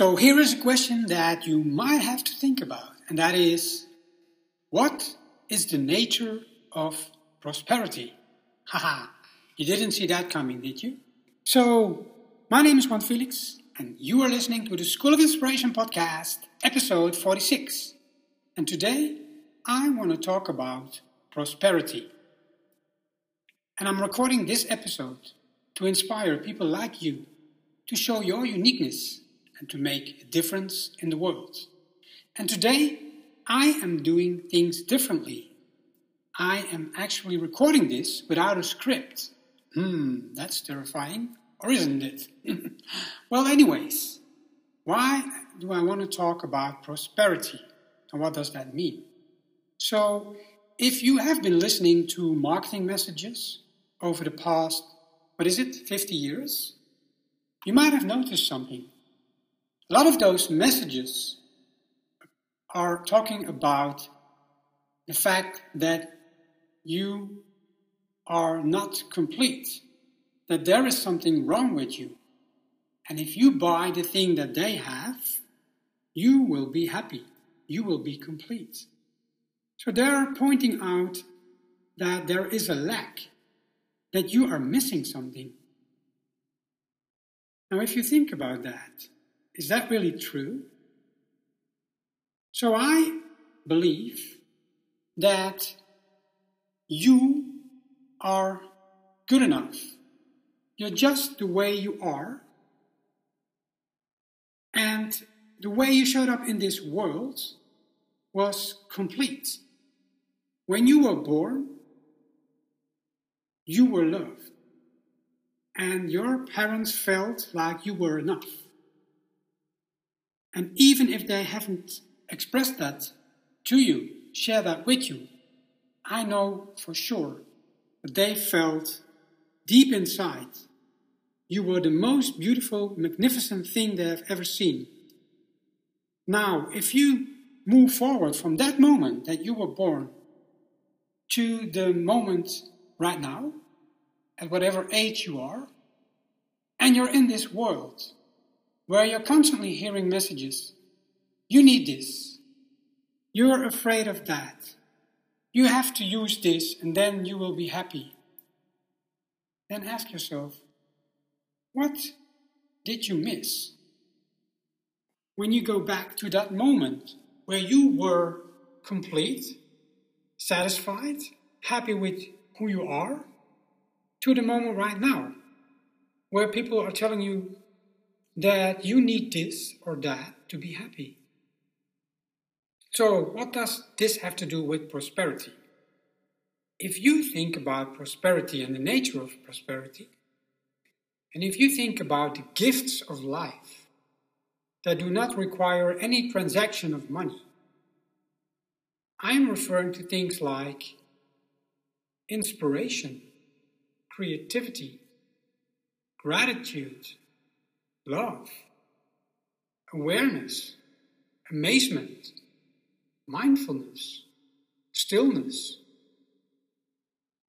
So here is a question that you might have to think about, and that is what is the nature of prosperity? Haha, you didn't see that coming, did you? So, my name is Juan Felix, and you are listening to the School of Inspiration podcast, episode 46. And today, I want to talk about prosperity. And I'm recording this episode to inspire people like you to show your uniqueness and to make a difference in the world. And today, I am doing things differently. I am actually recording this without a script. Hmm, that's terrifying, or isn't it? well, anyways, why do I want to talk about prosperity? And what does that mean? So, if you have been listening to marketing messages over the past, what is it, 50 years, you might have noticed something. A lot of those messages are talking about the fact that you are not complete, that there is something wrong with you. And if you buy the thing that they have, you will be happy, you will be complete. So they are pointing out that there is a lack, that you are missing something. Now, if you think about that, is that really true? So I believe that you are good enough. You're just the way you are. And the way you showed up in this world was complete. When you were born, you were loved. And your parents felt like you were enough. And even if they haven't expressed that to you, share that with you, I know for sure that they felt deep inside you were the most beautiful, magnificent thing they have ever seen. Now, if you move forward from that moment that you were born to the moment right now, at whatever age you are, and you're in this world where you're constantly hearing messages. You need this. You're afraid of that. You have to use this and then you will be happy. Then ask yourself, what did you miss? When you go back to that moment where you were complete, satisfied, happy with who you are, to the moment right now where people are telling you that you need this or that to be happy. So, what does this have to do with prosperity? If you think about prosperity and the nature of prosperity, and if you think about the gifts of life that do not require any transaction of money, I am referring to things like inspiration, creativity, gratitude, love, awareness, amazement, mindfulness, stillness.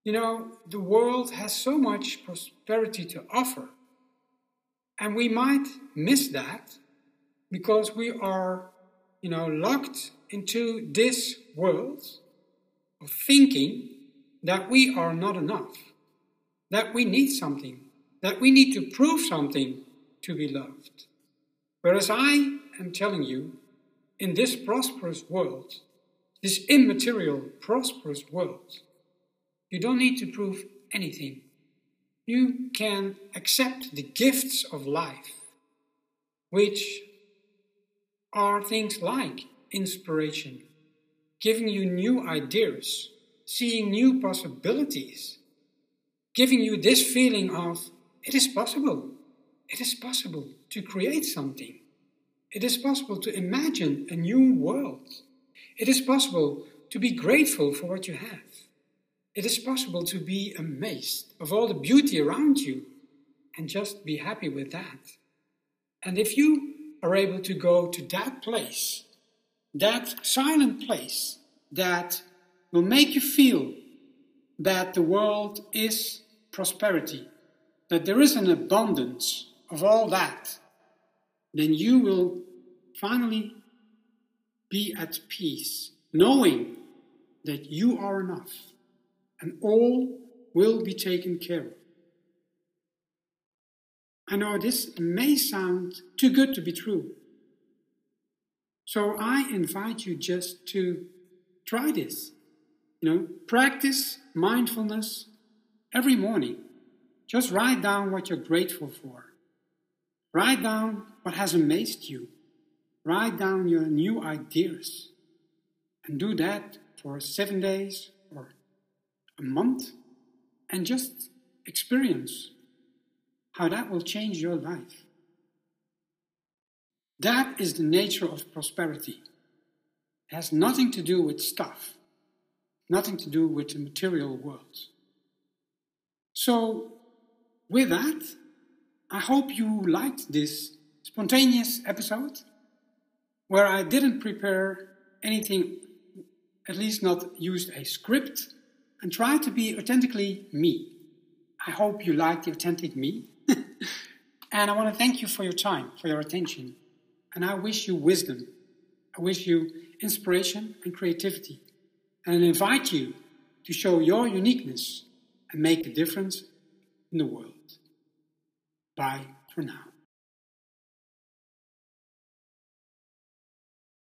You know, the world has so much prosperity to offer, and we might miss that because we are, you know, locked into this world of thinking that we are not enough, that we need something, that we need to prove something to be loved. Whereas I am telling you, in this prosperous world, this immaterial, prosperous world, you don't need to prove anything. You can accept the gifts of life, which are things like inspiration, giving you new ideas, seeing new possibilities, giving you this feeling of it is possible. It is possible to create something. It is possible to imagine a new world. It is possible to be grateful for what you have. It is possible to be amazed of all the beauty around you and just be happy with that. And if you are able to go to that place, that silent place that will make you feel that the world is prosperity, that there is an abundance of all that, then you will finally be at peace, knowing that you are enough and all will be taken care of. I know this may sound too good to be true. So I invite you just to try this. You know, practice mindfulness every morning. Just write down what you're grateful for. Write down what has amazed you. Write down your new ideas. And do that for seven days or a month and just experience how that will change your life. That is the nature of prosperity. It has nothing to do with stuff, nothing to do with the material world. So, with that, I hope you liked this spontaneous episode where I didn't prepare anything, at least not used a script, and tried to be authentically me. I hope you liked the authentic me. and I want to thank you for your time, for your attention. And I wish you wisdom. I wish you inspiration and creativity. And I invite you to show your uniqueness and make a difference in the world. Bye for now.